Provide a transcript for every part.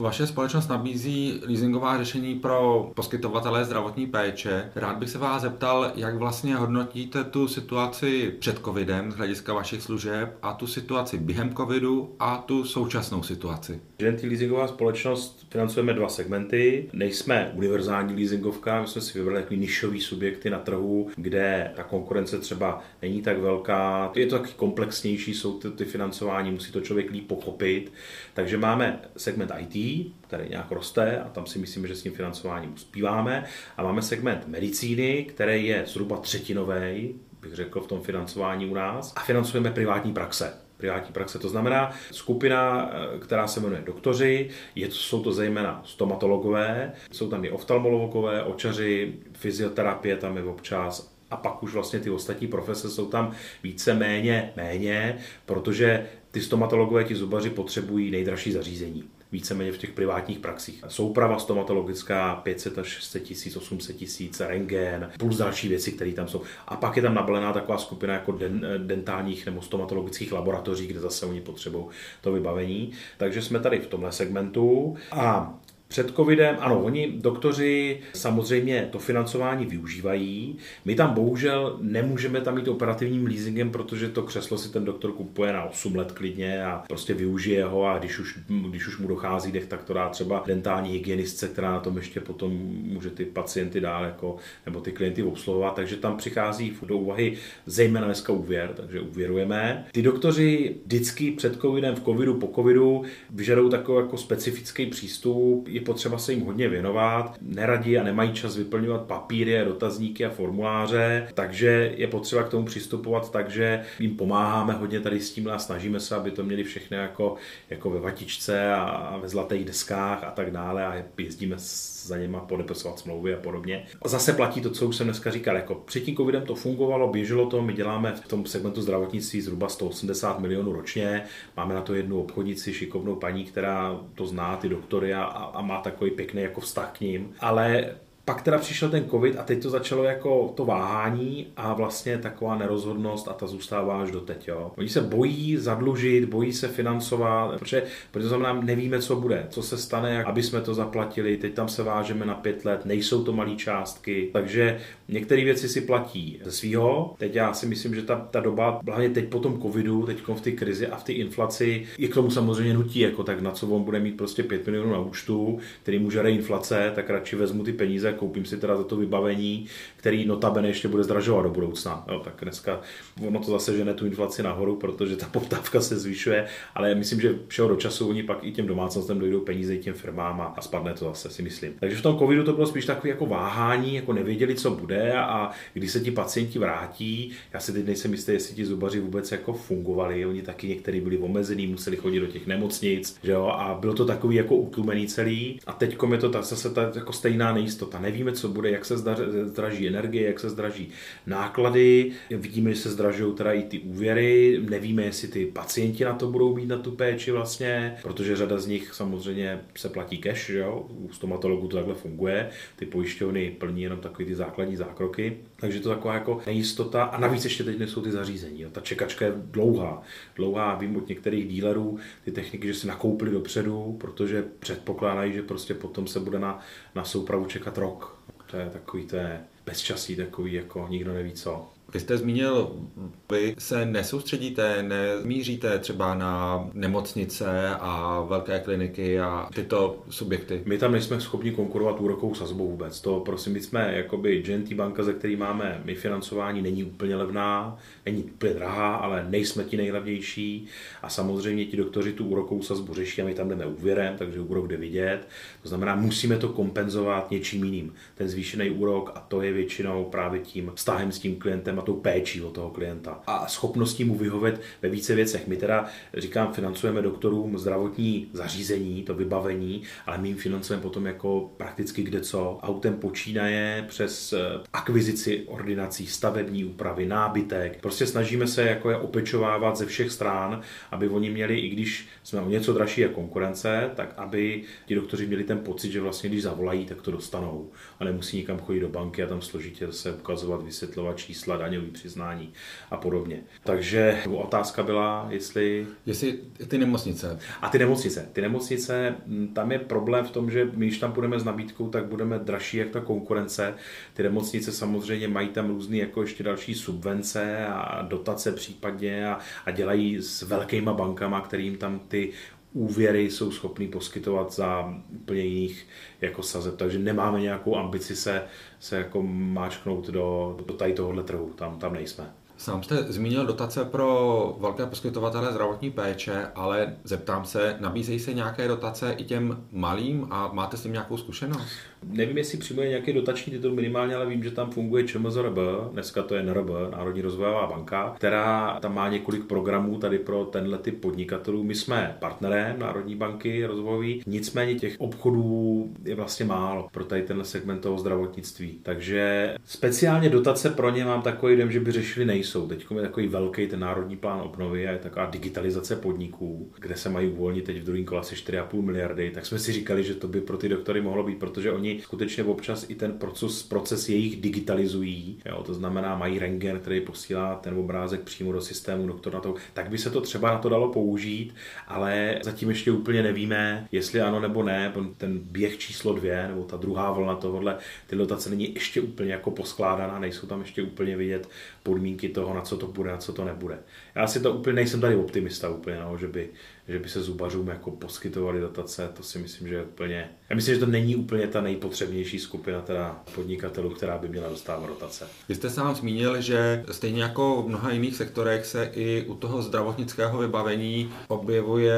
Vaše společnost nabízí leasingová řešení pro poskytovatele zdravotní péče. Rád bych se vás zeptal, jak vlastně hodnotíte tu situaci před covidem z hlediska vašich služeb a tu situaci během covidu a tu současnou situaci. Genty leasingová společnost financujeme dva segmenty. Nejsme univerzální leasingovka, my jsme si vybrali takový nišový subjekty na trhu, kde ta konkurence třeba není tak velká. Je to taky komplexnější, jsou ty, ty financování, musí to člověk líp pochopit. Takže máme segment IT, který nějak roste a tam si myslíme, že s tím financováním uspíváme. A máme segment medicíny, který je zhruba třetinový, bych řekl, v tom financování u nás. A financujeme privátní praxe privátní praxe. To znamená skupina, eh, která se jmenuje doktoři, je, jsou to zejména stomatologové, jsou tam i oftalmologové, očaři, fyzioterapie tam je občas a pak už vlastně ty ostatní profese jsou tam více méně méně, protože ty stomatologové, ti zubaři potřebují nejdražší zařízení víceméně v těch privátních praxích. Souprava stomatologická 500 až 600 tisíc, 800 tisíc, rengén, plus další věci, které tam jsou. A pak je tam nabalená taková skupina jako den, dentálních nebo stomatologických laboratoří, kde zase oni potřebují to vybavení. Takže jsme tady v tomhle segmentu. A před covidem, ano, oni doktoři samozřejmě to financování využívají. My tam bohužel nemůžeme tam mít operativním leasingem, protože to křeslo si ten doktor kupuje na 8 let klidně a prostě využije ho a když už, když už mu dochází dech, tak to dá třeba dentální hygienistce, která na tom ještě potom může ty pacienty dál jako, nebo ty klienty obsluhovat, takže tam přichází do úvahy zejména dneska úvěr, takže uvěrujeme. Ty doktoři vždycky před covidem, v covidu, po covidu vyžadují takový jako specifický přístup, je potřeba se jim hodně věnovat. Neradí a nemají čas vyplňovat papíry a dotazníky a formuláře, takže je potřeba k tomu přistupovat tak, že jim pomáháme hodně tady s tím a snažíme se, aby to měli všechny jako, jako ve vatičce a ve zlatých deskách a tak dále a jezdíme za něma podepisovat smlouvy a podobně. A zase platí to, co už jsem dneska říkal, jako před tím covidem to fungovalo, běželo to, my děláme v tom segmentu zdravotnictví zhruba 180 milionů ročně, máme na to jednu obchodnici, šikovnou paní, která to zná, ty doktory a, a má takový pěkný jako vztah k ním, ale pak teda přišel ten covid a teď to začalo jako to váhání a vlastně taková nerozhodnost a ta zůstává až do teď. Jo. Oni se bojí zadlužit, bojí se financovat, protože, protože to znamená, nevíme, co bude, co se stane, aby jsme to zaplatili, teď tam se vážeme na pět let, nejsou to malé částky, takže některé věci si platí ze svého. Teď já si myslím, že ta, ta doba, hlavně teď po tom covidu, teď v té krizi a v té inflaci, je k tomu samozřejmě nutí, jako tak na co on bude mít prostě 5 milionů na účtu, který může inflace, tak radši vezmu ty peníze koupím si teda za to vybavení, který notabene ještě bude zdražovat do budoucna. Jo, tak dneska ono to zase žene tu inflaci nahoru, protože ta poptávka se zvyšuje, ale myslím, že všeho do času oni pak i těm domácnostem dojdou peníze i těm firmám a, a spadne to zase, si myslím. Takže v tom covidu to bylo spíš takové jako váhání, jako nevěděli, co bude a když se ti pacienti vrátí, já si teď nejsem jistý, jestli ti zubaři vůbec jako fungovali, oni taky někteří byli omezený, museli chodit do těch nemocnic, že jo, a bylo to takový jako utlumený celý a teď je to ta, zase ta jako stejná nejistota. Nevíme, co bude, jak se zdraží energie, jak se zdraží náklady, vidíme, že se zdražují teda i ty úvěry, nevíme, jestli ty pacienti na to budou mít na tu péči vlastně, protože řada z nich samozřejmě se platí cash, jo? u stomatologů to takhle funguje, ty pojišťovny plní jenom takové ty základní zákroky, takže to taková jako nejistota. A navíc ještě teď nejsou ty zařízení, jo? ta čekačka je dlouhá, dlouhá, vím od některých dílerů ty techniky, že si nakoupili dopředu, protože předpokládají, že prostě potom se bude na, na soupravu čekat rok. To je takový, to je bezčasí takový, jako nikdo neví co. Vy jste zmínil, vy se nesoustředíte, nemíříte třeba na nemocnice a velké kliniky a tyto subjekty? My tam nejsme schopni konkurovat úrokovou sazbou vůbec. To prosím, my jsme jakoby GNT banka, ze který máme my financování, není úplně levná, není úplně drahá, ale nejsme ti nejlevnější a samozřejmě ti doktoři tu úrokovou sazbu řeší a my tam jdeme úvěrem, takže úrok jde vidět. To znamená, musíme to kompenzovat něčím jiným. Ten zvýšený úrok a to je většinou právě tím vztahem s tím klientem a tou péčí o toho klienta a schopností mu vyhovět ve více věcech. My teda, říkám, financujeme doktorům zdravotní zařízení, to vybavení, ale my jim financujeme potom jako prakticky kde co. Autem počínaje přes eh, akvizici ordinací, stavební úpravy, nábytek. Prostě snažíme se jako je opečovávat ze všech stran, aby oni měli, i když jsme o něco dražší jako konkurence, tak aby ti doktoři měli ten pocit, že vlastně když zavolají, tak to dostanou a nemusí nikam chodit do banky a tam složitě se ukazovat, vysvětlovat čísla, daňové přiznání a podobně. Takže otázka byla, jestli... Jestli ty nemocnice. A ty nemocnice. Ty nemocnice, tam je problém v tom, že my, když tam půjdeme s nabídkou, tak budeme dražší jak ta konkurence. Ty nemocnice samozřejmě mají tam různé jako ještě další subvence a dotace případně a, a dělají s velkýma bankama, kterým tam ty úvěry jsou schopný poskytovat za úplně jiných jako sazeb, takže nemáme nějakou ambici se, se jako máčknout do, do tady tohohle trhu, tam, tam nejsme. Sám jste zmínil dotace pro velké poskytovatele zdravotní péče, ale zeptám se, nabízejí se nějaké dotace i těm malým a máte s tím nějakou zkušenost? Nevím, jestli přímo je nějaký dotační titul minimálně, ale vím, že tam funguje ČMZRB, dneska to je NRB, Národní rozvojová banka, která tam má několik programů tady pro tenhle typ podnikatelů. My jsme partnerem Národní banky rozvojový, nicméně těch obchodů je vlastně málo pro tady tenhle segment toho zdravotnictví. Takže speciálně dotace pro ně mám takový dojem, že by řešili nejsou. Teď je takový velký ten národní plán obnovy a je taková digitalizace podniků, kde se mají uvolnit teď v druhém kole asi 4,5 miliardy. Tak jsme si říkali, že to by pro ty doktory mohlo být, protože oni skutečně občas i ten proces, proces jejich digitalizují. Jo, to znamená, mají rengen, který posílá ten obrázek přímo do systému doktor na to. Tak by se to třeba na to dalo použít, ale zatím ještě úplně nevíme, jestli ano nebo ne. Ten běh číslo dvě, nebo ta druhá vlna tohohle, ty dotace není ještě úplně jako poskládaná, nejsou tam ještě úplně vidět podmínky toho, na co to bude, na co to nebude. Já si to úplně nejsem tady optimista úplně, no, že by že by se zubařům jako poskytovali dotace, to si myslím, že je úplně... Já myslím, že to není úplně ta nejpotřebnější skupina teda podnikatelů, která by měla dostávat dotace. Vy jste sám zmínil, že stejně jako v mnoha jiných sektorech se i u toho zdravotnického vybavení objevuje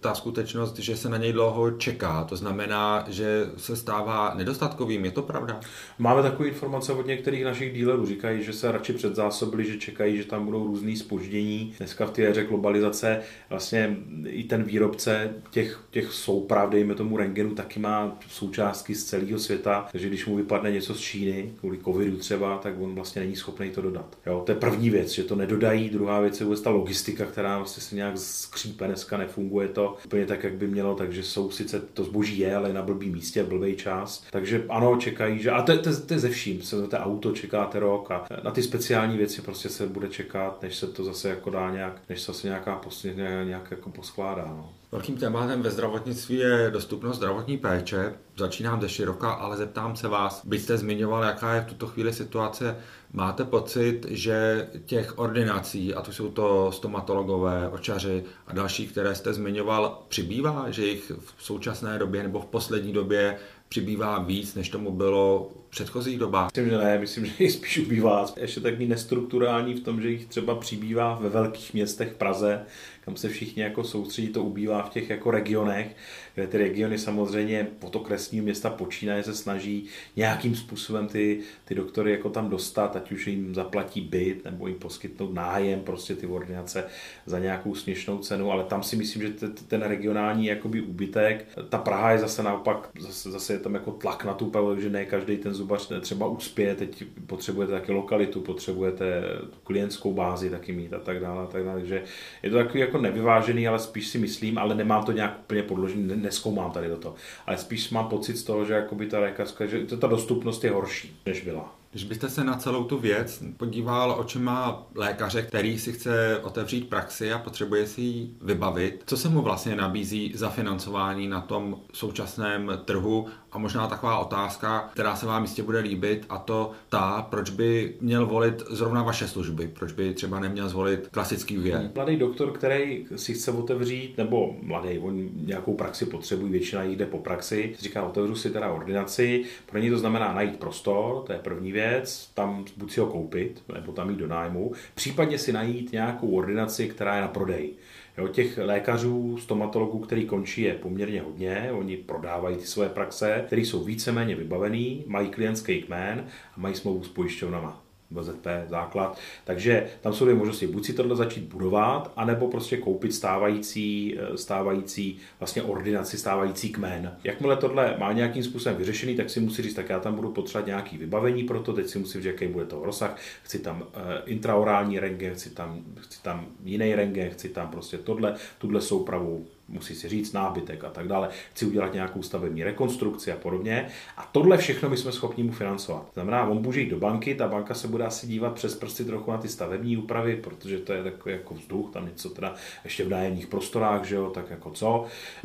ta skutečnost, že se na něj dlouho čeká. To znamená, že se stává nedostatkovým. Je to pravda? Máme takové informace od některých našich dílerů. Říkají, že se radši předzásobili, že čekají, že tam budou různý spoždění. Dneska v té éře globalizace vlastně i ten výrobce těch, těch souprav, dejme tomu rengenu, taky má součástky z celého světa, takže když mu vypadne něco z Číny, kvůli covidu třeba, tak on vlastně není schopný to dodat. Jo, to je první věc, že to nedodají. Druhá věc je vůbec ta logistika, která vlastně se nějak skřípe, dneska nefunguje to úplně tak, jak by mělo, takže jsou sice to zboží je, ale na blbý místě, blbý čas. Takže ano, čekají, že a to, to, to je ze vším, se to auto čekáte rok a na ty speciální věci prostě se bude čekat, než se to zase jako dá nějak, než se zase nějaká prostě nějak jako skládá. No. Velkým tématem ve zdravotnictví je dostupnost zdravotní péče. Začínám ze široka, ale zeptám se vás, byste zmiňoval, jaká je v tuto chvíli situace. Máte pocit, že těch ordinací, a to jsou to stomatologové, očaři a další, které jste zmiňoval, přibývá, že jich v současné době nebo v poslední době přibývá víc, než tomu bylo v předchozích dobách? Myslím, že ne, myslím, že jich spíš ubývá. Ještě takový nestrukturální v tom, že jich třeba přibývá ve velkých městech Praze, kam se všichni jako soustředí, to ubývá v těch jako regionech, kde ty regiony samozřejmě pod okresního města počínaje se snaží nějakým způsobem ty, ty doktory jako tam dostat, ať už jim zaplatí byt nebo jim poskytnout nájem, prostě ty ordinace za nějakou směšnou cenu, ale tam si myslím, že ten regionální jakoby úbytek, ta Praha je zase naopak, zase, zase je tam jako tlak na tu Prahu, že ne každý ten zubař třeba uspěje, teď potřebujete taky lokalitu, potřebujete klientskou bázi taky mít a tak dále, a tak dále. takže je to takový jako nevyvážený, ale spíš si myslím, ale nemám to nějak úplně podložený, neskoumám tady do toho, ale spíš mám pocit z toho, že jakoby ta lékařská, že ta dostupnost je horší, než byla. Když byste se na celou tu věc podíval očima lékaře, který si chce otevřít praxi a potřebuje si ji vybavit, co se mu vlastně nabízí za financování na tom současném trhu? A možná taková otázka, která se vám jistě bude líbit a to ta, proč by měl volit zrovna vaše služby, proč by třeba neměl zvolit klasický úvěr. Mladý doktor, který si chce otevřít, nebo mladý, on nějakou praxi potřebují, většina jde po praxi, říká, otevřu si teda ordinaci, pro ně to znamená najít prostor, to je první věc, věc, tam buď si ho koupit, nebo tam jít do nájmu, případně si najít nějakou ordinaci, která je na prodej. Jo, těch lékařů, stomatologů, který končí, je poměrně hodně. Oni prodávají ty své praxe, které jsou víceméně vybavený, mají klientský kmen a mají smlouvu s pojišťovnama. VZP, základ. Takže tam jsou dvě možnosti. Buď si tohle začít budovat, anebo prostě koupit stávající, eh, stávající vlastně ordinaci, stávající kmen. Jakmile tohle má nějakým způsobem vyřešený, tak si musí říct, tak já tam budu potřebovat nějaký vybavení pro to, teď si musím říct, jaký bude to rozsah, chci tam uh, intraorální rengen, chci tam, chci tam jiný rengen, chci tam prostě tohle, tuhle soupravu, musí si říct nábytek a tak dále, chci udělat nějakou stavební rekonstrukci a podobně. A tohle všechno my jsme schopni mu financovat. Znamená, on může jít do banky, ta banka se bude asi dívat přes prsty trochu na ty stavební úpravy, protože to je takový jako vzduch, tam něco teda ještě v nájemních prostorách, že jo, tak jako co.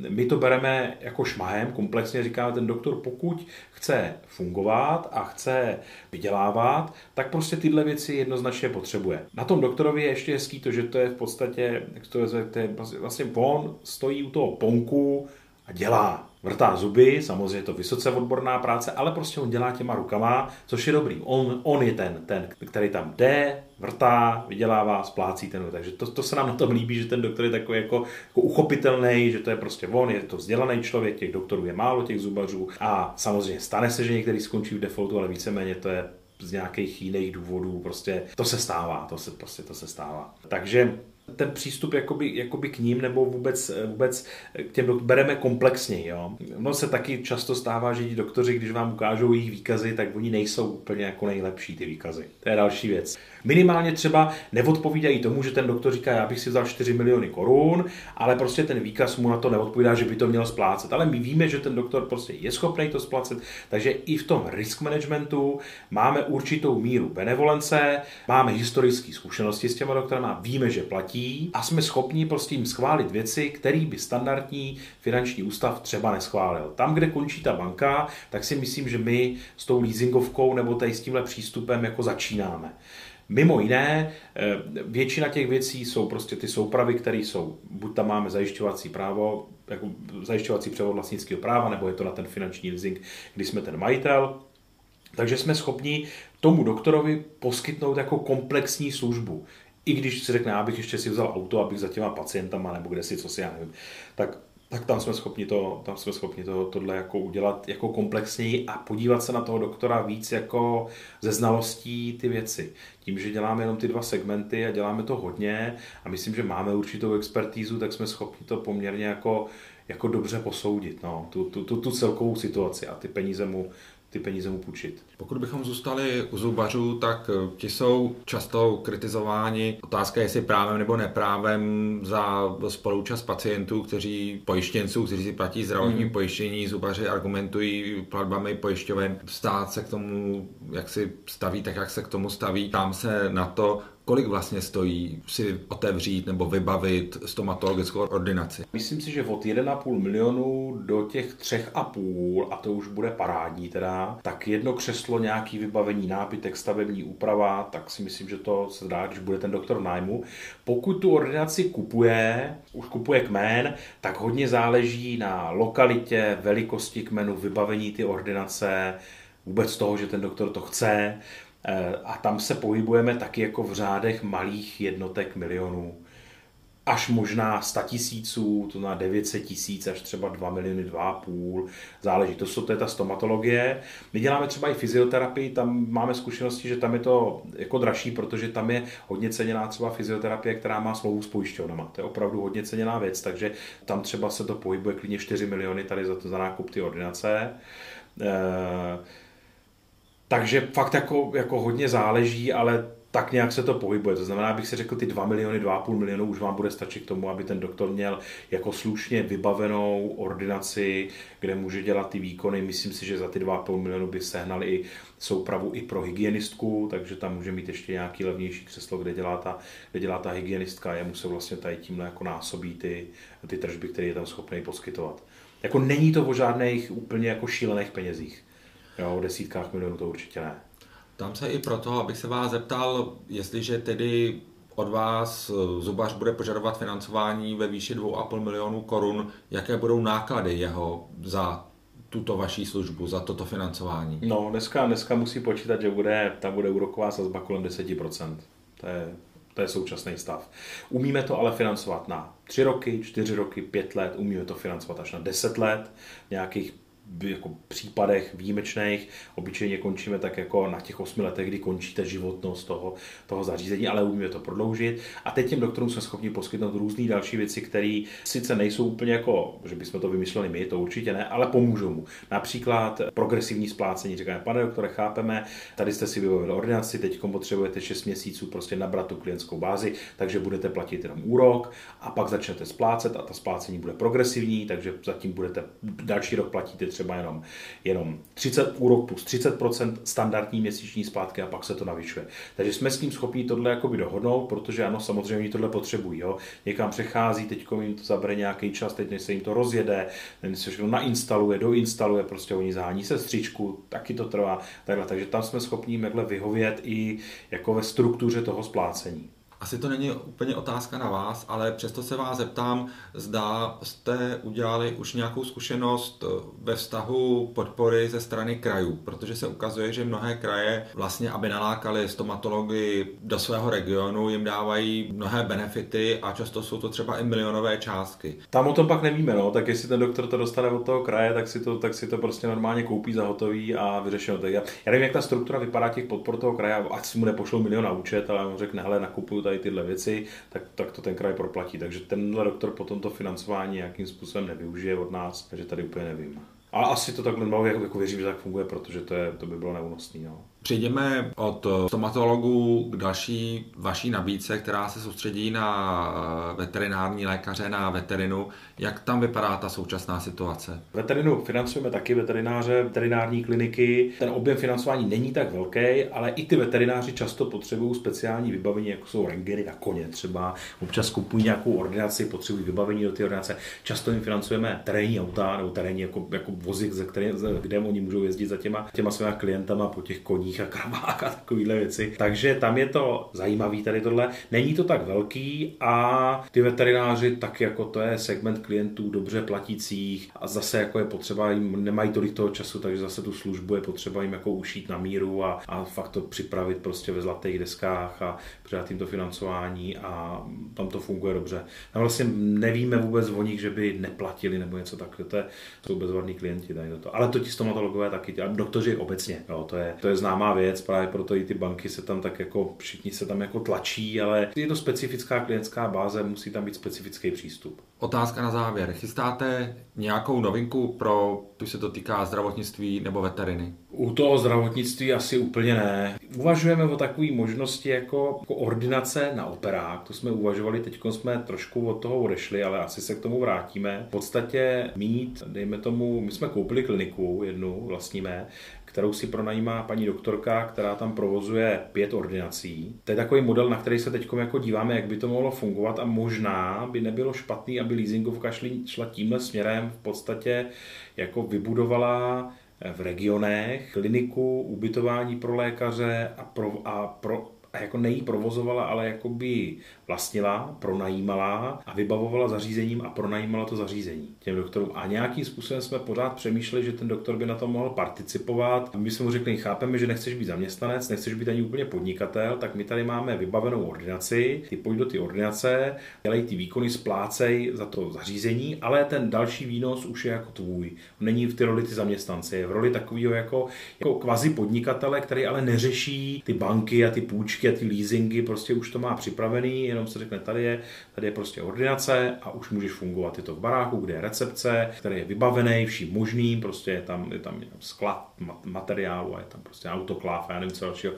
My to bereme jako šmahem, komplexně říká ten doktor, pokud chce fungovat a chce vydělávat, tak prostě tyhle věci jednoznačně potřebuje. Na tom doktorovi je ještě hezký to, že to je v podstatě, jak to je, to je vlastně on stojí u toho ponku a dělá. Vrtá zuby, samozřejmě je to vysoce odborná práce, ale prostě on dělá těma rukama, což je dobrý. On, on je ten, ten, který tam jde, vrtá, vydělává, splácí ten. Takže to, to se nám na tom líbí, že ten doktor je takový jako, jako uchopitelný, že to je prostě on, je to vzdělaný člověk, těch doktorů je málo, těch zubařů. A samozřejmě stane se, že některý skončí v defaultu, ale víceméně to je z nějakých jiných důvodů, prostě to se stává, to se prostě to se stává. Takže ten přístup jakoby, jakoby k ním nebo vůbec, vůbec k těm bereme komplexně. Jo. No se taky často stává, že ti doktoři, když vám ukážou jejich výkazy, tak oni nejsou úplně jako nejlepší ty výkazy. To je další věc. Minimálně třeba neodpovídají tomu, že ten doktor říká, já bych si vzal 4 miliony korun, ale prostě ten výkaz mu na to neodpovídá, že by to měl splácet. Ale my víme, že ten doktor prostě je schopný to splácet, takže i v tom risk managementu máme určitou míru benevolence, máme historické zkušenosti s těma doktorama, víme, že platí a jsme schopni prostě jim schválit věci, které by standardní finanční ústav třeba neschválil. Tam, kde končí ta banka, tak si myslím, že my s tou leasingovkou nebo tady s tímhle přístupem jako začínáme. Mimo jiné, eh, většina těch věcí jsou prostě ty soupravy, které jsou, buď tam máme zajišťovací právo, jako zajišťovací převod vlastnického práva, nebo je to na ten finanční leasing, kdy jsme ten majitel. Takže jsme schopni tomu doktorovi poskytnout jako komplexní službu. I když si řekne, abych ještě si vzal auto, abych za těma pacientama, nebo kde si, co si já nevím, tak tak tam jsme schopni, to, tam jsme schopni to, tohle jako udělat jako komplexněji a podívat se na toho doktora víc jako ze znalostí ty věci. Tím, že děláme jenom ty dva segmenty a děláme to hodně a myslím, že máme určitou expertízu, tak jsme schopni to poměrně jako, jako dobře posoudit, no, tu, tu, tu, tu celkovou situaci a ty peníze mu ty peníze mu půjčit. Pokud bychom zůstali u zubařů, tak eh, ti jsou často kritizováni. Otázka je, jestli právem nebo neprávem za spolučast pacientů, kteří pojištěnců, kteří si platí zdravotní hmm. pojištění, zubaři argumentují platbami pojišťoven. Stát se k tomu, jak si staví, tak jak se k tomu staví. Tam se na to, kolik vlastně stojí si otevřít nebo vybavit stomatologickou ordinaci? Myslím si, že od 1,5 milionu do těch 3,5, a to už bude parádní teda, tak jedno křeslo, nějaký vybavení, nápitek, stavební úprava, tak si myslím, že to se dá, když bude ten doktor v nájmu. Pokud tu ordinaci kupuje, už kupuje kmen, tak hodně záleží na lokalitě, velikosti kmenu, vybavení ty ordinace, vůbec toho, že ten doktor to chce, a tam se pohybujeme taky jako v řádech malých jednotek milionů. Až možná 100 tisíců, to na 900 tisíc, až třeba 2 miliony, 2,5, záleží. To, jsou, to je ta stomatologie. My děláme třeba i fyzioterapii, tam máme zkušenosti, že tam je to jako dražší, protože tam je hodně ceněná třeba fyzioterapie, která má smlouvu s pojišťovnama. To je opravdu hodně ceněná věc, takže tam třeba se to pohybuje klidně 4 miliony tady za, to, za nákup ty ordinace. E- takže fakt jako, jako hodně záleží, ale tak nějak se to pohybuje. To znamená, abych si řekl, ty 2 miliony, 2,5 milionu už vám bude stačit k tomu, aby ten doktor měl jako slušně vybavenou ordinaci, kde může dělat ty výkony. Myslím si, že za ty 2,5 milionu by sehnali i soupravu i pro hygienistku, takže tam může mít ještě nějaký levnější křeslo, kde dělá ta, kde dělá ta hygienistka jemu se vlastně tady tímhle jako násobí ty, ty tržby, které je tam schopný poskytovat. Jako není to o žádných úplně jako šílených penězích. Jo, o desítkách milionů to určitě ne. Tam se i proto, abych se vás zeptal, jestliže tedy od vás eh, zubař bude požadovat financování ve výši 2,5 milionů korun, jaké budou náklady jeho za tuto vaší službu, za toto financování? No, dneska, dneska musí počítat, že bude, tam bude úroková sazba kolem 10%. To je, to je současný stav. Umíme to ale financovat na 3 roky, 4 roky, 5 let, umíme to financovat až na 10 let, nějakých jako případech výjimečných. Obyčejně končíme tak jako na těch osmi letech, kdy končíte životnost toho, toho zařízení, ale umíme to prodloužit. A teď těm doktorům jsme schopni poskytnout různé další věci, které sice nejsou úplně jako, že bychom to vymysleli my, to určitě ne, ale pomůžou mu. Například progresivní splácení. Říkáme, pane doktore, chápeme, tady jste si vybavili ordinaci, teď potřebujete 6 měsíců prostě nabrat tu klientskou bázi, takže budete platit jenom úrok a pak začnete splácet a ta splácení bude progresivní, takže zatím budete další rok platíte třeba jenom, jenom 30 úrok plus 30% standardní měsíční splátky a pak se to navyšuje. Takže jsme s tím schopni tohle jakoby dohodnout, protože ano, samozřejmě oni tohle potřebují. Jo. Někam přechází, teď jim to zabere nějaký čas, teď než se jim to rozjede, než se všechno nainstaluje, doinstaluje, prostě oni se stříčku, taky to trvá. Takhle. Takže tam jsme schopni jim vyhovět i jako ve struktuře toho splácení. Asi to není úplně otázka na vás, ale přesto se vás zeptám, zda jste udělali už nějakou zkušenost ve vztahu podpory ze strany krajů, protože se ukazuje, že mnohé kraje vlastně, aby nalákali stomatology do svého regionu, jim dávají mnohé benefity a často jsou to třeba i milionové částky. Tam o tom pak nevíme, no, tak jestli ten doktor to dostane od toho kraje, tak si to, tak si to prostě normálně koupí za hotový a vyřešeno. Já, já nevím, jak ta struktura vypadá těch podpor toho kraje, ať si mu nepošlou milion na účet, ale on řekne, hele, nakupuju tady tyhle věci, tak, tak to ten kraj proplatí. Takže tenhle doktor potom to financování nějakým způsobem nevyužije od nás, takže tady úplně nevím. A asi to takhle jako, jako věřím, že tak funguje, protože to, je, to by bylo neúnosné. No. Přejdeme od stomatologů k další vaší nabídce, která se soustředí na veterinární lékaře, na veterinu. Jak tam vypadá ta současná situace? Veterinu financujeme taky veterináře, veterinární kliniky. Ten objem financování není tak velký, ale i ty veterináři často potřebují speciální vybavení, jako jsou rengeny na koně třeba. Občas kupují nějakou ordinaci, potřebují vybavení do té ordinace. Často jim financujeme terénní auta nebo terénní jako, jako vozy, kde oni můžou jezdit za těma, těma svými klientama po těch koních a kravách a takovéhle věci. Takže tam je to zajímavý tady tohle. Není to tak velký a ty veterináři, tak jako to je segment klientů dobře platících a zase jako je potřeba, jim nemají tolik toho času, takže zase tu službu je potřeba jim jako ušít na míru a, a fakt to připravit prostě ve zlatých deskách a předat jim to financování a tam to funguje dobře. Tam vlastně nevíme vůbec o nich, že by neplatili nebo něco takového. To je, jsou bezvadní klienti tady to. Ale to ti stomatologové taky, a doktoři obecně, jo, to je, to je známá známá věc, právě proto i ty banky se tam tak jako, všichni se tam jako tlačí, ale je to specifická klientská báze, musí tam být specifický přístup. Otázka na závěr. Chystáte nějakou novinku pro, tu se to týká zdravotnictví nebo veteriny? U toho zdravotnictví asi úplně ne. Uvažujeme o takové možnosti jako, jako ordinace na operák. To jsme uvažovali, teď jsme trošku od toho odešli, ale asi se k tomu vrátíme. V podstatě mít, dejme tomu, my jsme koupili kliniku jednu, vlastníme, kterou si pronajímá paní doktorka, která tam provozuje pět ordinací. To je takový model, na který se teď jako díváme, jak by to mohlo fungovat a možná by nebylo špatný, aby leasingovka šli, šla tímhle směrem v podstatě jako vybudovala v regionech kliniku, ubytování pro lékaře a pro, a pro jako nejí provozovala, ale jako by vlastnila, pronajímala a vybavovala zařízením a pronajímala to zařízení těm doktorům. A nějakým způsobem jsme pořád přemýšleli, že ten doktor by na tom mohl participovat. A my jsme mu řekli, chápeme, že nechceš být zaměstnanec, nechceš být ani úplně podnikatel, tak my tady máme vybavenou ordinaci, ty pojď do ty ordinace, dělej ty výkony, splácej za to zařízení, ale ten další výnos už je jako tvůj. Není v ty roli ty zaměstnance, je v roli takového jako, jako kvazi podnikatele, který ale neřeší ty banky a ty půjčky a ty leasingy, prostě už to má připravený, jenom se řekne, tady je, tady je prostě ordinace a už můžeš fungovat. Je to v baráku, kde je recepce, který je vybavený vším možným, prostě je tam, je tam sklad materiálu a je tam prostě autokláv a já nevím co dalšího.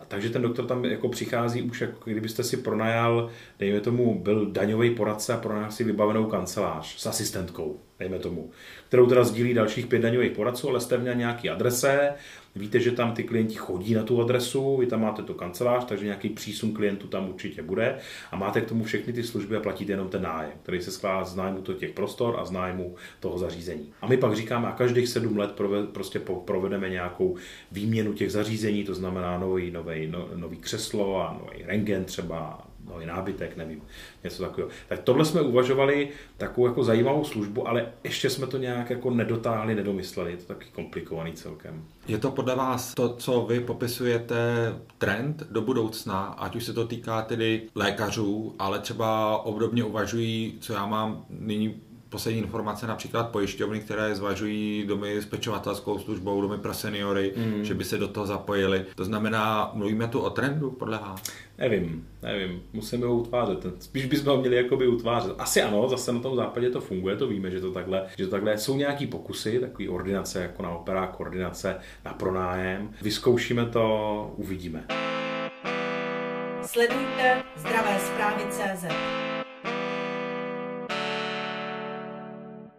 A takže ten doktor tam jako přichází už, jako kdybyste si pronajal, dejme tomu, byl daňový poradce a pronajal si vybavenou kancelář s asistentkou, dejme tomu, kterou teda sdílí dalších pět daňových poradců, ale jste měl nějaký adrese, víte, že tam ty klienti chodí na tu adresu, vy tam máte tu kancelář, takže nějaký přísun klientů tam určitě bude a máte k tomu všechny ty služby a platíte jenom ten nájem, který se skládá z nájmu těch prostor a z nájmu toho zařízení. A my pak říkáme, a každých sedm let prostě provedeme nějakou výměnu těch zařízení, to znamená nový, nový, no, nový křeslo a nový rengen třeba, nový nábytek, nevím, něco takového. Tak tohle jsme uvažovali takovou jako zajímavou službu, ale ještě jsme to nějak jako nedotáhli, nedomysleli, je to taky komplikovaný celkem. Je to podle vás to, co vy popisujete, trend do budoucna, ať už se to týká tedy lékařů, ale třeba obdobně uvažují, co já mám nyní poslední informace například pojišťovny, které zvažují domy s pečovatelskou službou, domy pro seniory, mm. že by se do toho zapojili. To znamená, mluvíme tu o trendu podle vás? Nevím, nevím, musíme ho utvářet. Spíš bychom ho měli jakoby utvářet. Asi ano, zase na tom západě to funguje, to víme, že to takhle, že to takhle jsou nějaký pokusy, takový ordinace jako na operách, koordinace na pronájem. Vyzkoušíme to, uvidíme. Sledujte zdravé zprávy CZ.